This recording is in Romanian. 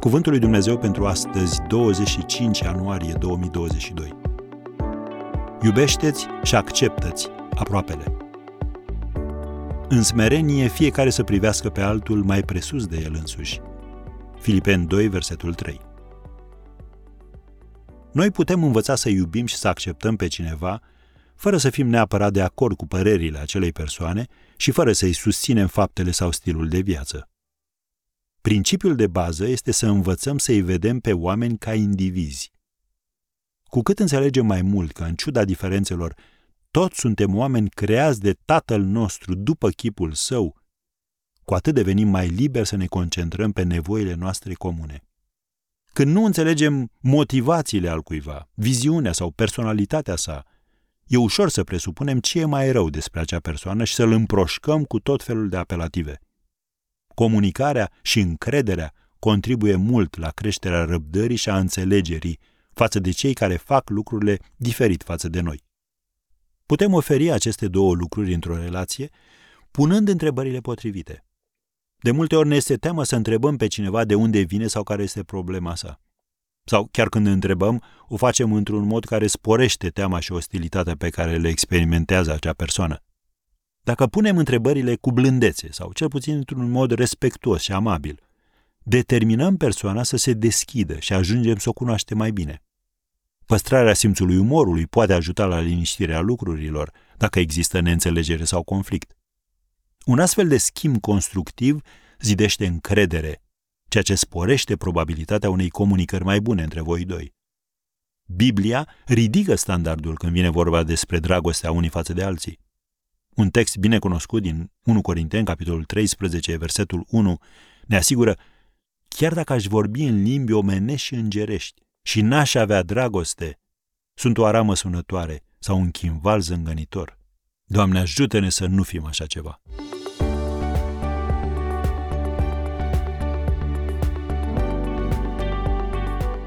Cuvântul lui Dumnezeu pentru astăzi, 25 ianuarie 2022. Iubește-ți și acceptă-ți aproapele. În smerenie, fiecare să privească pe altul mai presus de el însuși. Filipen 2, versetul 3. Noi putem învăța să iubim și să acceptăm pe cineva fără să fim neapărat de acord cu părerile acelei persoane și fără să-i susținem faptele sau stilul de viață. Principiul de bază este să învățăm să-i vedem pe oameni ca indivizi. Cu cât înțelegem mai mult că, în ciuda diferențelor, toți suntem oameni creați de Tatăl nostru după chipul său, cu atât devenim mai liberi să ne concentrăm pe nevoile noastre comune. Când nu înțelegem motivațiile al cuiva, viziunea sau personalitatea sa, e ușor să presupunem ce e mai rău despre acea persoană și să-l împroșcăm cu tot felul de apelative. Comunicarea și încrederea contribuie mult la creșterea răbdării și a înțelegerii față de cei care fac lucrurile diferit față de noi. Putem oferi aceste două lucruri într-o relație punând întrebările potrivite. De multe ori ne este teamă să întrebăm pe cineva de unde vine sau care este problema sa. Sau chiar când întrebăm, o facem într-un mod care sporește teama și ostilitatea pe care le experimentează acea persoană. Dacă punem întrebările cu blândețe sau cel puțin într-un mod respectuos și amabil, determinăm persoana să se deschidă și ajungem să o cunoaștem mai bine. Păstrarea simțului umorului poate ajuta la liniștirea lucrurilor dacă există neînțelegere sau conflict. Un astfel de schimb constructiv zidește încredere, ceea ce sporește probabilitatea unei comunicări mai bune între voi doi. Biblia ridică standardul când vine vorba despre dragostea unii față de alții. Un text bine cunoscut din 1 Corinteni, capitolul 13, versetul 1, ne asigură chiar dacă aș vorbi în limbi omenești și îngerești și n-aș avea dragoste, sunt o aramă sunătoare sau un chimval zângănitor. Doamne, ajută-ne să nu fim așa ceva.